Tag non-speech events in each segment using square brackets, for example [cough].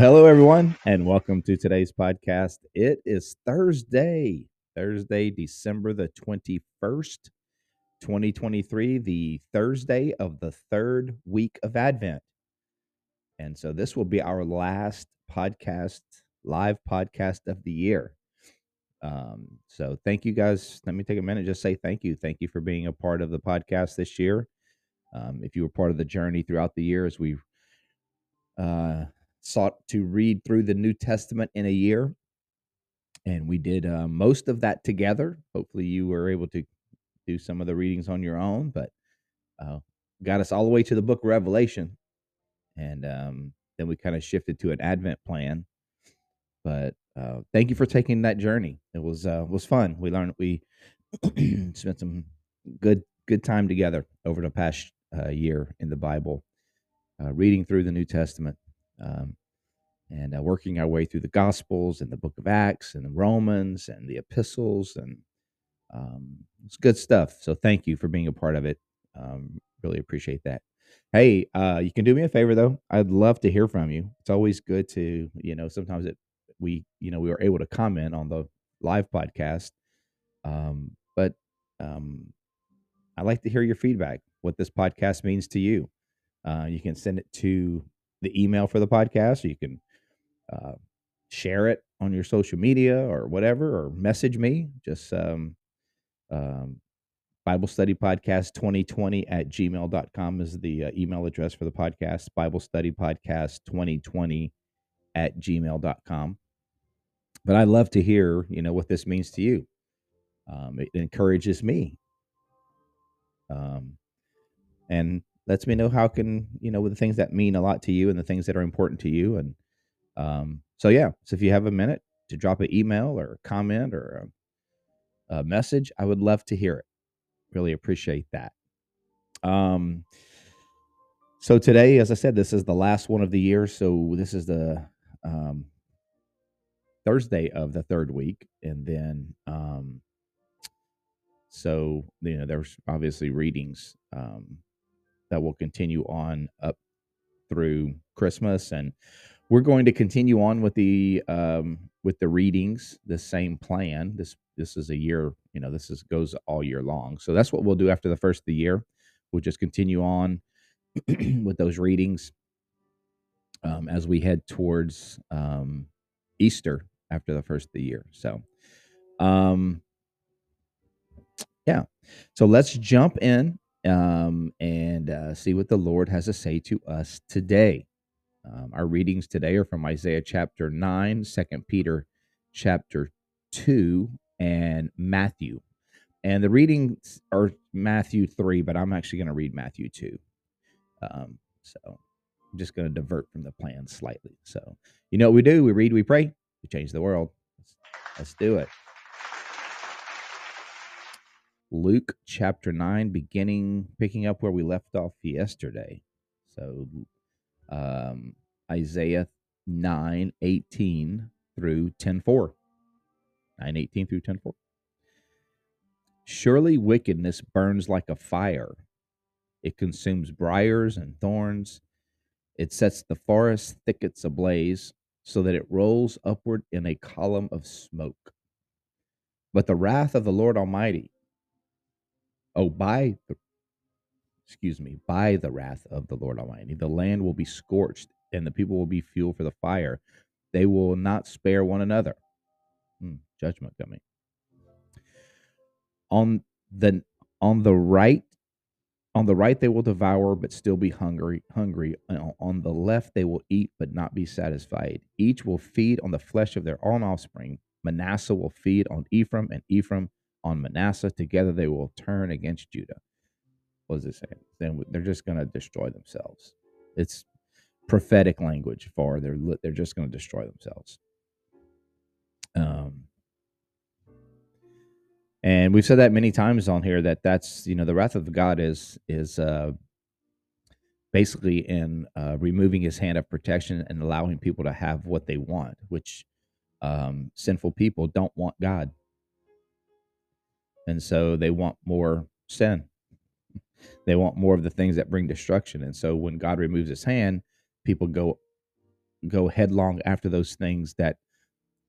Hello everyone, and welcome to today's podcast. It is Thursday, Thursday, December the 21st, 2023, the Thursday of the third week of Advent. And so this will be our last podcast, live podcast of the year. Um, so thank you guys. Let me take a minute, just say thank you. Thank you for being a part of the podcast this year. Um, if you were part of the journey throughout the year as we uh, sought to read through the New Testament in a year. And we did uh, most of that together. Hopefully, you were able to do some of the readings on your own, but uh, got us all the way to the book Revelation. And um, then we kind of shifted to an Advent plan. But uh, thank you for taking that journey. It was uh, was fun. We learned we [clears throat] spent some good good time together over the past uh, year in the Bible, uh, reading through the New Testament, um, and uh, working our way through the Gospels and the Book of Acts and the Romans and the Epistles, and um, it's good stuff. So thank you for being a part of it. Um, really appreciate that. Hey, uh, you can do me a favor though. I'd love to hear from you. It's always good to you know. Sometimes it we you know we were able to comment on the live podcast, um, but um, I like to hear your feedback. What this podcast means to you. Uh, you can send it to the email for the podcast. You can uh, share it on your social media or whatever, or message me. Just um, um, Bible Study Podcast 2020 at gmail.com is the uh, email address for the podcast. Bible Study Podcast 2020 at gmail.com. But I'd love to hear, you know, what this means to you. Um, it encourages me. Um, and lets me know how can you know the things that mean a lot to you and the things that are important to you. And um so yeah so if you have a minute to drop an email or a comment or a, a message i would love to hear it. Really appreciate that. Um so today as i said this is the last one of the year. So this is the um thursday of the third week. And then um so you know there's obviously readings um that will continue on up through Christmas, and we're going to continue on with the um, with the readings. The same plan. This this is a year. You know, this is goes all year long. So that's what we'll do after the first of the year. We'll just continue on [clears throat] with those readings um, as we head towards um, Easter after the first of the year. So, um, yeah. So let's jump in um, and uh, see what the Lord has to say to us today. Um, our readings today are from Isaiah chapter 9, 2 Peter chapter 2, and Matthew. And the readings are Matthew 3, but I'm actually going to read Matthew 2. Um, so I'm just going to divert from the plan slightly. So, you know what we do? We read, we pray, we change the world. Let's, let's do it. Luke chapter 9, beginning, picking up where we left off yesterday. So, um, Isaiah 9 18 through 10 4. 9 18 through 10 4. Surely wickedness burns like a fire, it consumes briars and thorns, it sets the forest thickets ablaze, so that it rolls upward in a column of smoke. But the wrath of the Lord Almighty Oh, by the excuse me, by the wrath of the Lord Almighty, the land will be scorched, and the people will be fuel for the fire. They will not spare one another. Hmm, judgment coming. On the on the right, on the right they will devour, but still be hungry. Hungry. On the left they will eat, but not be satisfied. Each will feed on the flesh of their own offspring. Manasseh will feed on Ephraim, and Ephraim on Manasseh. Together they will turn against Judah. What does it say? Then they're just going to destroy themselves. It's prophetic language for they're they're just going to destroy themselves. Um, and we've said that many times on here that that's you know the wrath of God is is uh, basically in uh, removing His hand of protection and allowing people to have what they want, which um, sinful people don't want God, and so they want more sin. They want more of the things that bring destruction, and so when God removes His hand, people go go headlong after those things that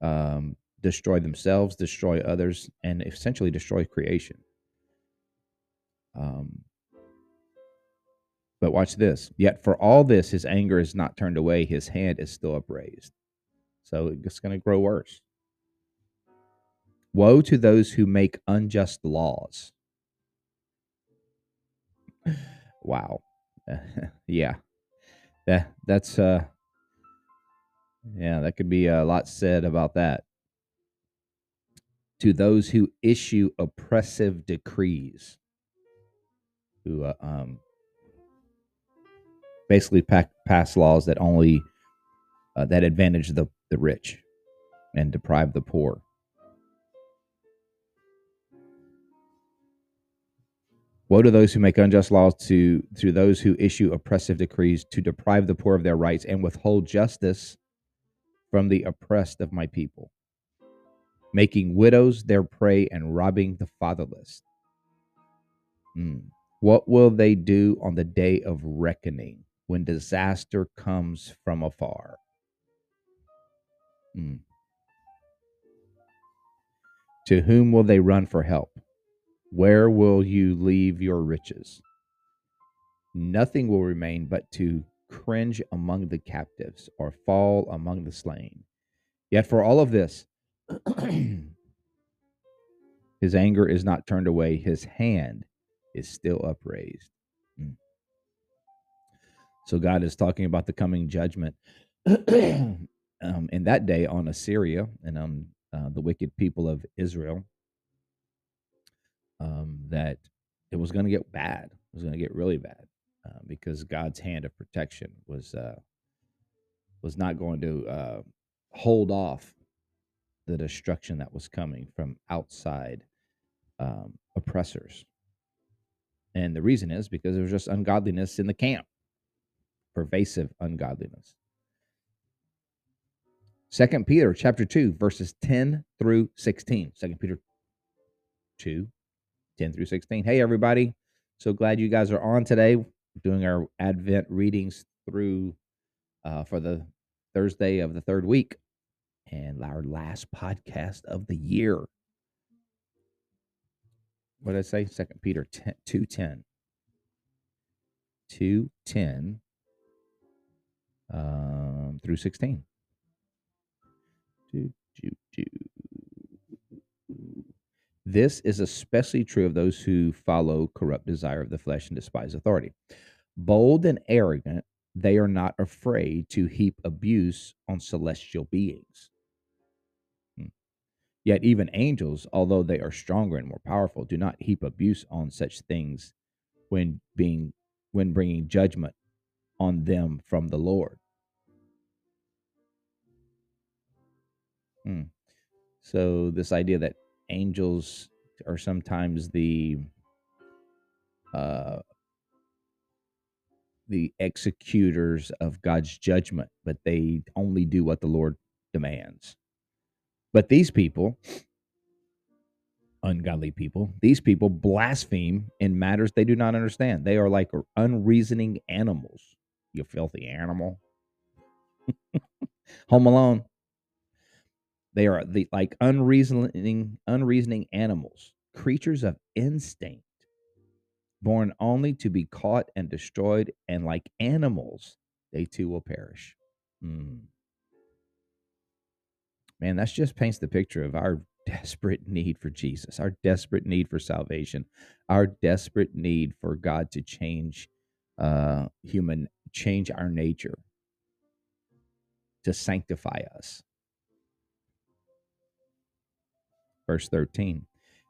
um, destroy themselves, destroy others, and essentially destroy creation. Um, but watch this. Yet for all this, his anger is not turned away. His hand is still upraised. So it's going to grow worse. Woe to those who make unjust laws. wow. [laughs] yeah. That, that's, uh, yeah, that could be a lot said about that to those who issue oppressive decrees, who uh, um, basically pack, pass laws that only uh, that advantage the, the rich and deprive the poor. Woe to those who make unjust laws, to to those who issue oppressive decrees, to deprive the poor of their rights and withhold justice from the oppressed of my people making widows their prey and robbing the fatherless. Mm. What will they do on the day of reckoning when disaster comes from afar? Mm. To whom will they run for help? Where will you leave your riches? Nothing will remain but to cringe among the captives or fall among the slain. Yet for all of this, [clears throat] his anger is not turned away, his hand is still upraised. Mm. So God is talking about the coming judgment [clears throat] um, in that day on Assyria and on uh, the wicked people of Israel. Um, that it was going to get bad. It was going to get really bad uh, because God's hand of protection was uh, was not going to uh, hold off the destruction that was coming from outside um, oppressors. And the reason is because there was just ungodliness in the camp, pervasive ungodliness. Second Peter chapter 2, verses 10 through 16. Second Peter 2, 10 through 16. Hey, everybody. So glad you guys are on today. Doing our Advent readings through uh, for the Thursday of the third week and our last podcast of the year. What did I say? Second Peter 10, 210. 210 um, through 16. Do, do, do. This is especially true of those who follow corrupt desire of the flesh and despise authority. Bold and arrogant, they are not afraid to heap abuse on celestial beings. Yet even angels, although they are stronger and more powerful, do not heap abuse on such things when being when bringing judgment on them from the Lord. Hmm. So this idea that angels are sometimes the uh, the executors of God's judgment, but they only do what the Lord demands. But these people, ungodly people, these people blaspheme in matters they do not understand. They are like unreasoning animals. You filthy animal. [laughs] Home Alone. They are the like unreasoning, unreasoning animals, creatures of instinct, born only to be caught and destroyed, and like animals, they too will perish. Mm man, that just paints the picture of our [laughs] desperate need for Jesus, our desperate need for salvation, our desperate need for God to change uh, human, change our nature, to sanctify us. Verse 13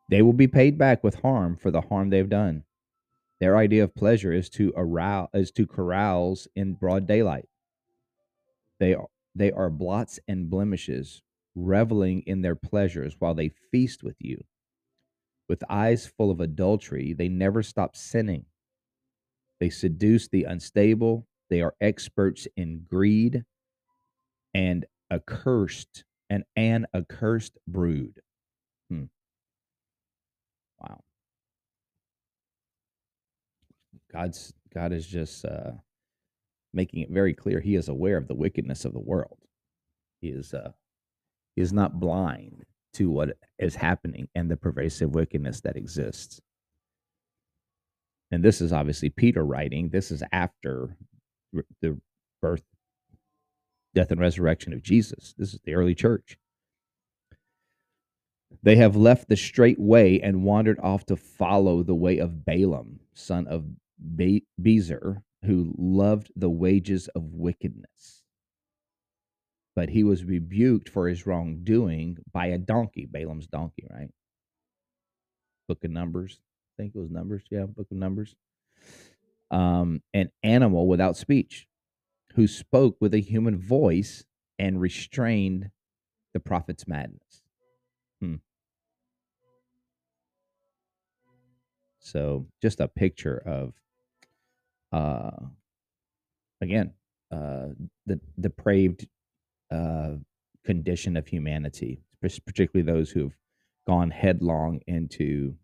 They will be paid back with harm for the harm they've done. Their idea of pleasure is to arouse, is to carouse in broad daylight. They are, they are blots and blemishes, reveling in their pleasures while they feast with you. With eyes full of adultery, they never stop sinning. They seduce the unstable. They are experts in greed and accursed and an accursed brood. Hmm. Wow. God's God is just uh, making it very clear he is aware of the wickedness of the world. He is uh, he is not blind to what is happening and the pervasive wickedness that exists. And this is obviously Peter writing. This is after the birth, death, and resurrection of Jesus. This is the early church. They have left the straight way and wandered off to follow the way of Balaam, son of Be- Bezer, who loved the wages of wickedness. But he was rebuked for his wrongdoing by a donkey, Balaam's donkey, right? Book of Numbers. I think it was Numbers. Yeah, Book of Numbers. Um, an animal without speech who spoke with a human voice and restrained the prophet's madness. Hmm. So, just a picture of uh, again, uh, the depraved uh, condition of humanity, particularly those who've gone headlong into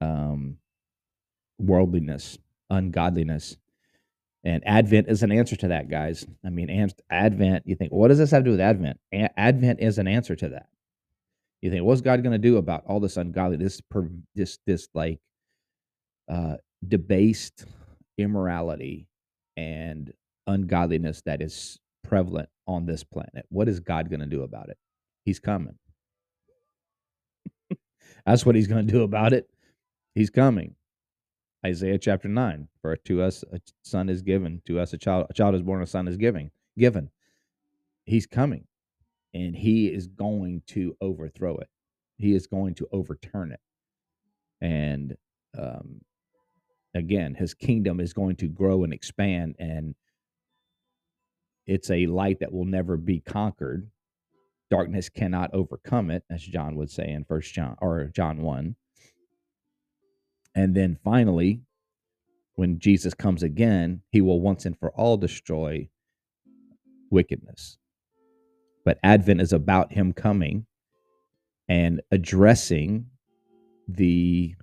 um, worldliness, ungodliness. And Advent is an answer to that, guys. I mean, Advent, you think, what does this have to do with Advent? Advent is an answer to that. You think, what's God going to do about all this ungodly, this, this, this like uh, debased immorality and ungodliness that is prevalent on this planet. What is God going to do about it? He's coming. [laughs] That's what he's going to do about it. He's coming. Isaiah chapter 9 For to us a son is given, to us a child, a child is born, a son is given. Given. He's coming. And he is going to overthrow it. He is going to overturn it. And um, again his kingdom is going to grow and expand and it's a light that will never be conquered. Darkness cannot overcome it as john would say in first john or john 1 and then finally when jesus comes again he will once and for all destroy wickedness. But advent is about him coming and addressing the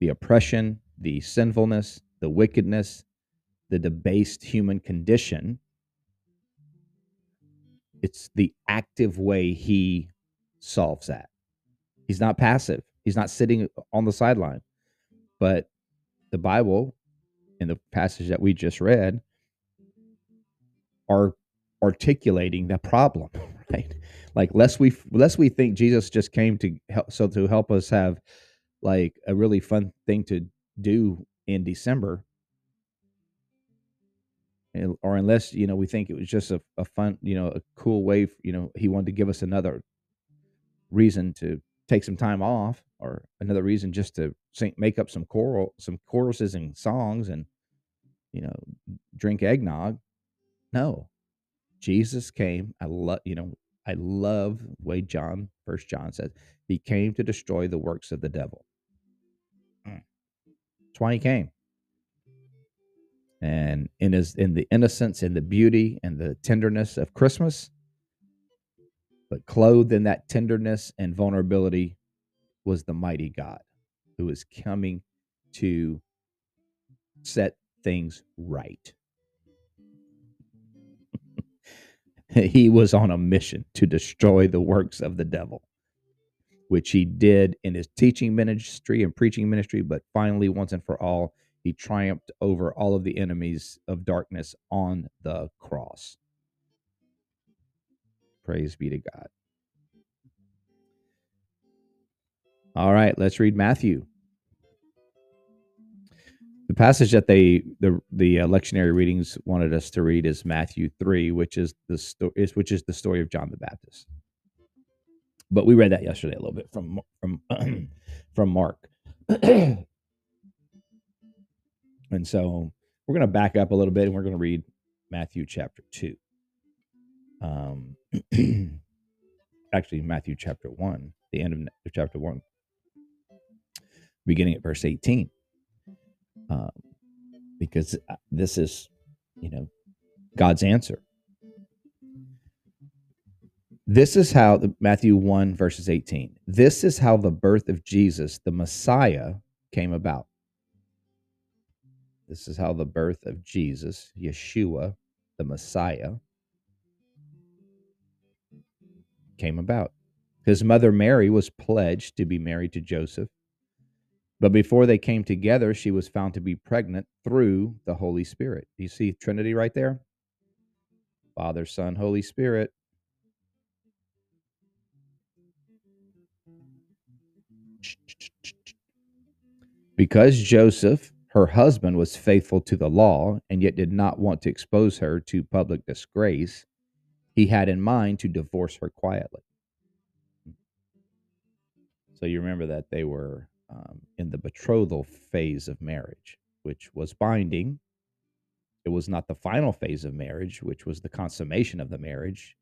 the oppression, the sinfulness, the wickedness, the debased human condition. It's the active way he solves that. He's not passive, he's not sitting on the sideline. But the Bible, in the passage that we just read, are articulating the problem, [laughs] right? Like lest we lest we think Jesus just came to help so to help us have like a really fun thing to do in December. Or unless, you know, we think it was just a, a fun, you know, a cool way, you know, he wanted to give us another reason to take some time off or another reason just to sing, make up some choral, some choruses and songs and, you know, drink eggnog. No, Jesus came. I love, you know, I love the way John, First John says, he came to destroy the works of the devil. That's why he came. And in his in the innocence and the beauty and the tenderness of Christmas, but clothed in that tenderness and vulnerability was the mighty God who is coming to set things right. [laughs] he was on a mission to destroy the works of the devil which he did in his teaching ministry and preaching ministry, but finally, once and for all, he triumphed over all of the enemies of darkness on the cross. Praise be to God. All right, let's read Matthew. The passage that they the the uh, lectionary readings wanted us to read is Matthew three, which is the sto- is which is the story of John the Baptist. But we read that yesterday a little bit from from [clears throat] from Mark. [clears throat] and so we're going to back up a little bit and we're going to read Matthew chapter 2. Um, [clears throat] actually, Matthew chapter 1, the end of chapter 1, beginning at verse 18. Um, because uh, this is, you know, God's answer. This is how Matthew 1, verses 18. This is how the birth of Jesus, the Messiah, came about. This is how the birth of Jesus, Yeshua, the Messiah, came about. His mother Mary was pledged to be married to Joseph, but before they came together, she was found to be pregnant through the Holy Spirit. Do you see Trinity right there? Father, Son, Holy Spirit. Because Joseph, her husband, was faithful to the law and yet did not want to expose her to public disgrace, he had in mind to divorce her quietly. So you remember that they were um, in the betrothal phase of marriage, which was binding. It was not the final phase of marriage, which was the consummation of the marriage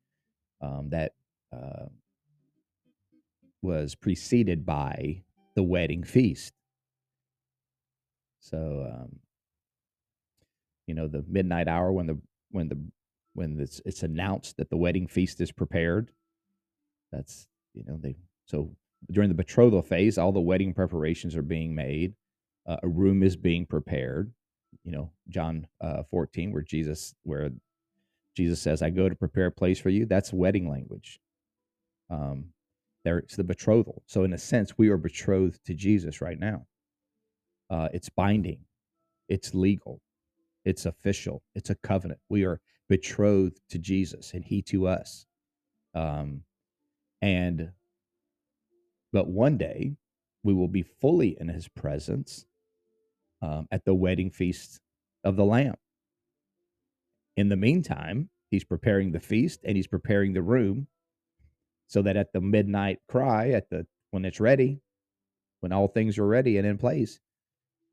um, that uh, was preceded by the wedding feast. So, um, you know, the midnight hour when the when the when it's it's announced that the wedding feast is prepared. That's you know they so during the betrothal phase, all the wedding preparations are being made. Uh, a room is being prepared. You know, John uh, 14, where Jesus where Jesus says, "I go to prepare a place for you." That's wedding language. Um, there, it's the betrothal. So, in a sense, we are betrothed to Jesus right now. Uh, it's binding, it's legal, it's official, it's a covenant. We are betrothed to Jesus and He to us. Um, and, but one day we will be fully in His presence um, at the wedding feast of the Lamb. In the meantime, He's preparing the feast and He's preparing the room so that at the midnight cry, at the when it's ready, when all things are ready and in place,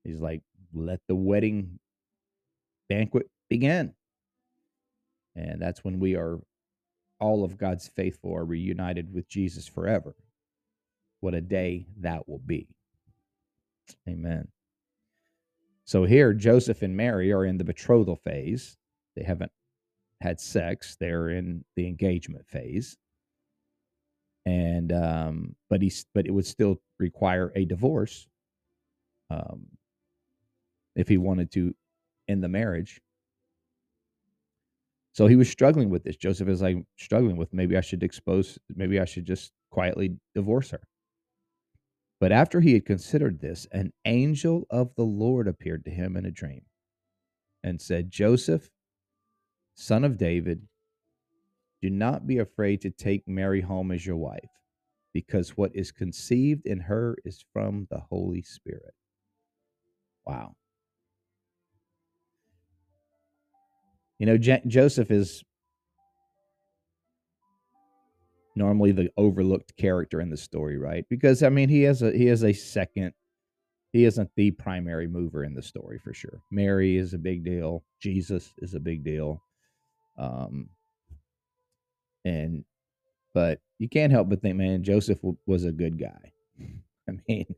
He's like, let the wedding banquet begin. And that's when we are, all of God's faithful are reunited with Jesus forever. What a day that will be. Amen. So here, Joseph and Mary are in the betrothal phase. They haven't had sex, they're in the engagement phase. And, um, but he's, but it would still require a divorce. Um, if he wanted to end the marriage. So he was struggling with this. Joseph is like struggling with maybe I should expose, maybe I should just quietly divorce her. But after he had considered this, an angel of the Lord appeared to him in a dream and said, Joseph, son of David, do not be afraid to take Mary home as your wife, because what is conceived in her is from the Holy Spirit. Wow. You know, J- Joseph is normally the overlooked character in the story, right? Because I mean, he has a he has a second. He isn't the primary mover in the story for sure. Mary is a big deal. Jesus is a big deal. Um, and but you can't help but think, man, Joseph w- was a good guy. [laughs] I mean,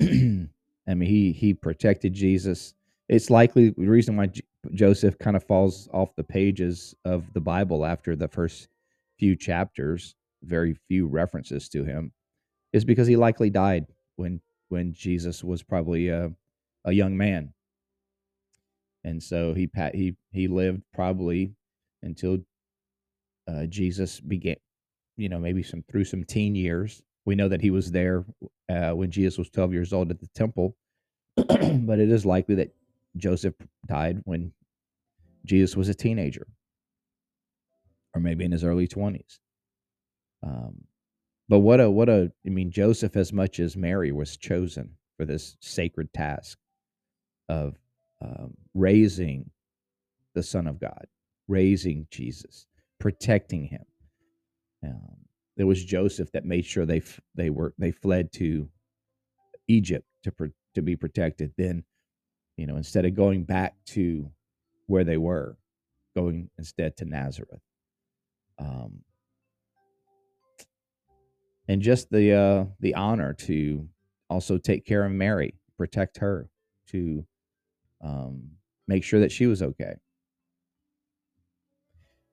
[clears throat] I mean, he he protected Jesus. It's likely the reason why Joseph kind of falls off the pages of the Bible after the first few chapters, very few references to him, is because he likely died when when Jesus was probably a, a young man, and so he he he lived probably until uh, Jesus began, you know, maybe some through some teen years. We know that he was there uh, when Jesus was twelve years old at the temple, [clears throat] but it is likely that Joseph died when Jesus was a teenager, or maybe in his early twenties. Um, but what a what a I mean, Joseph, as much as Mary, was chosen for this sacred task of um, raising the Son of God, raising Jesus, protecting him. Um, it was Joseph that made sure they they were they fled to Egypt to to be protected. Then, you know, instead of going back to where they were, going instead to Nazareth. Um, and just the uh, the honor to also take care of Mary, protect her, to um, make sure that she was okay.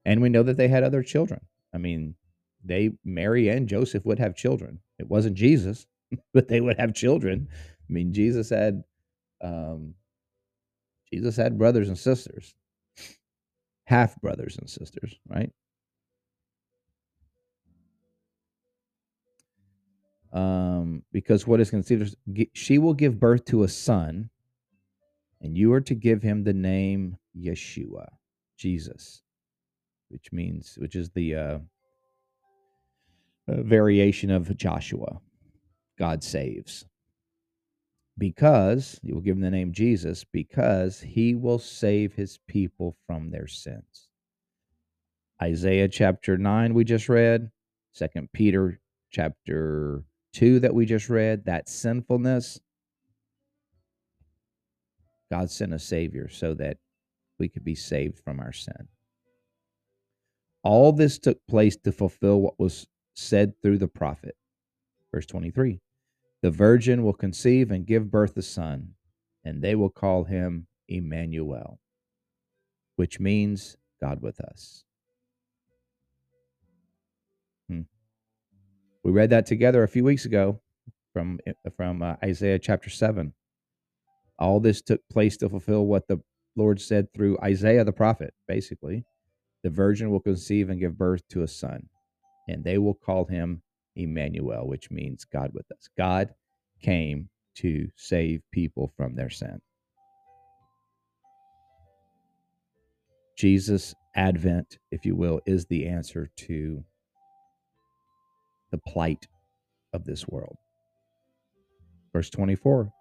And we know that they had other children. I mean, they Mary and Joseph would have children. It wasn't Jesus, [laughs] but they would have children. I mean, Jesus had um, Jesus had brothers and sisters, half brothers and sisters, right? Um, because what is considered, she will give birth to a son, and you are to give him the name Yeshua, Jesus, which means, which is the uh, variation of Joshua, God saves. Because, you will give him the name Jesus, because he will save his people from their sins. Isaiah chapter 9, we just read, Second Peter chapter 2 that we just read, that sinfulness, God sent a Savior so that we could be saved from our sin. All this took place to fulfill what was said through the prophet. Verse 23 The virgin will conceive and give birth a son, and they will call him Immanuel, which means God with us. Hmm. We read that together a few weeks ago from, from uh, Isaiah chapter 7. All this took place to fulfill what the Lord said through Isaiah the prophet, basically. The virgin will conceive and give birth to a son and they will call him Immanuel, which means God with us. God came to save people from their sin. Jesus' advent, if you will, is the answer to the plight of this world. Verse 24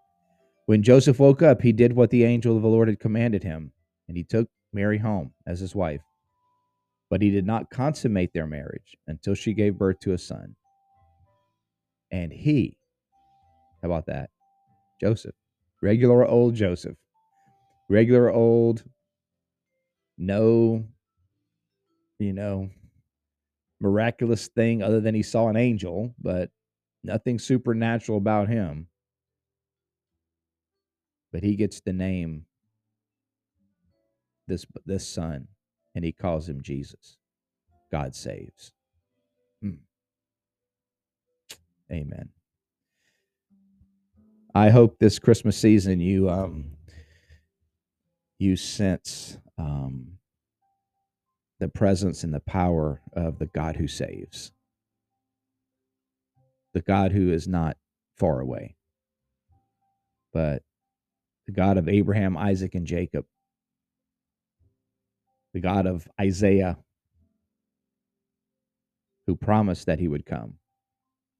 When Joseph woke up, he did what the angel of the Lord had commanded him, and he took Mary home as his wife but he did not consummate their marriage until she gave birth to a son. And he, how about that? Joseph, regular old Joseph, regular old, no, you know, miraculous thing other than he saw an angel, but nothing supernatural about him. But he gets the name this this son and he calls him Jesus. God saves. Mm. Amen. I hope this Christmas season you um, you sense um, the presence and the power of the God who saves, the God who is not far away, but the God of Abraham, Isaac, and Jacob, the God of Isaiah, who promised that he would come,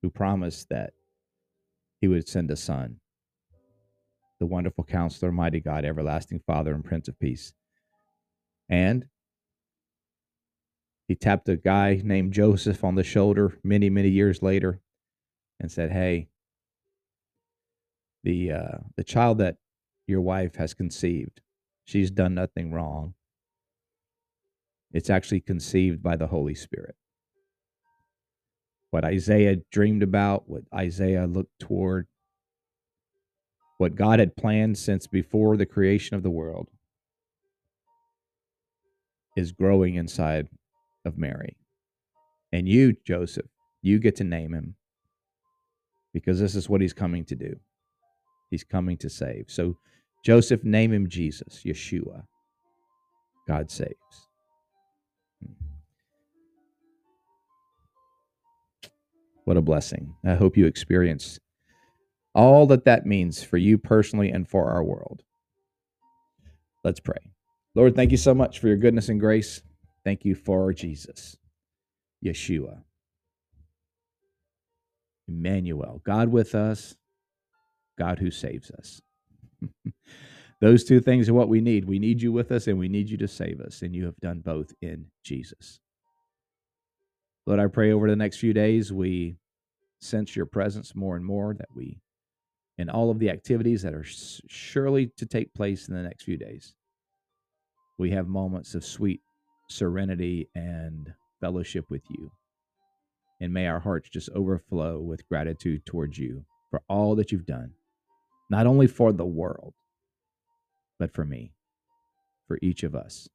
who promised that he would send a son, the wonderful counselor, mighty God, everlasting Father, and Prince of Peace. And he tapped a guy named Joseph on the shoulder many, many years later and said, Hey, the uh, the child that your wife has conceived, she's done nothing wrong. It's actually conceived by the Holy Spirit. What Isaiah dreamed about, what Isaiah looked toward, what God had planned since before the creation of the world is growing inside of Mary. And you, Joseph, you get to name him because this is what he's coming to do. He's coming to save. So, Joseph, name him Jesus, Yeshua. God saves. What a blessing. I hope you experience all that that means for you personally and for our world. Let's pray. Lord, thank you so much for your goodness and grace. Thank you for Jesus, Yeshua, Immanuel, God with us, God who saves us. [laughs] Those two things are what we need. We need you with us and we need you to save us. And you have done both in Jesus. Lord, I pray over the next few days we sense your presence more and more, that we, in all of the activities that are surely to take place in the next few days, we have moments of sweet serenity and fellowship with you. And may our hearts just overflow with gratitude towards you for all that you've done, not only for the world, but for me, for each of us.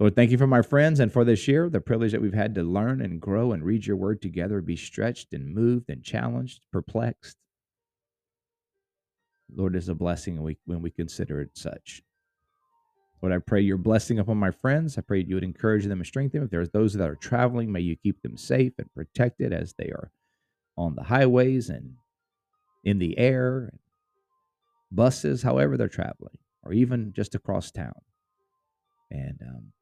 Lord, thank you for my friends and for this year, the privilege that we've had to learn and grow and read your word together, be stretched and moved and challenged, perplexed. Lord, is a blessing when we, consider it such. Lord, I pray your blessing upon my friends. I pray you would encourage them and strengthen them. If there's those that are traveling, may you keep them safe and protected as they are on the highways and in the air, buses, however they're traveling, or even just across town. And um,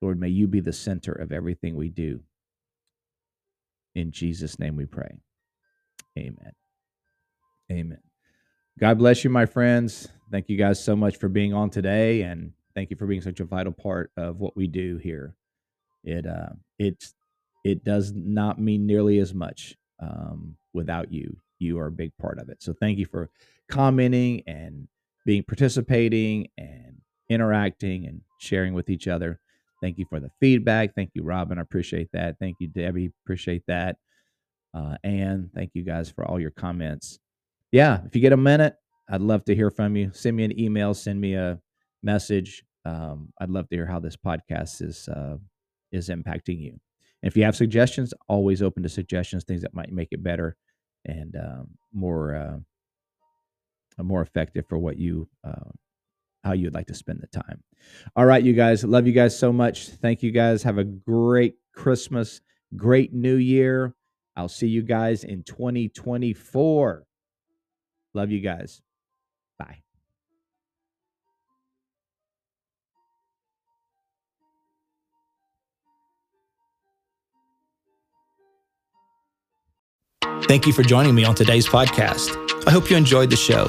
Lord, may you be the center of everything we do. In Jesus' name we pray. Amen. Amen. God bless you, my friends. Thank you guys so much for being on today, and thank you for being such a vital part of what we do here. It uh, it does not mean nearly as much um, without you. You are a big part of it. So thank you for commenting and being participating and interacting and sharing with each other. Thank you for the feedback. Thank you, Robin. I appreciate that. Thank you, Debbie. Appreciate that. Uh, and thank you guys for all your comments. Yeah, if you get a minute, I'd love to hear from you. Send me an email, send me a message. Um, I'd love to hear how this podcast is uh, is impacting you. And if you have suggestions, always open to suggestions, things that might make it better and um, more uh, more effective for what you how you'd like to spend the time. All right, you guys, love you guys so much. Thank you guys. Have a great Christmas, great New Year. I'll see you guys in 2024. Love you guys. Bye. Thank you for joining me on today's podcast. I hope you enjoyed the show.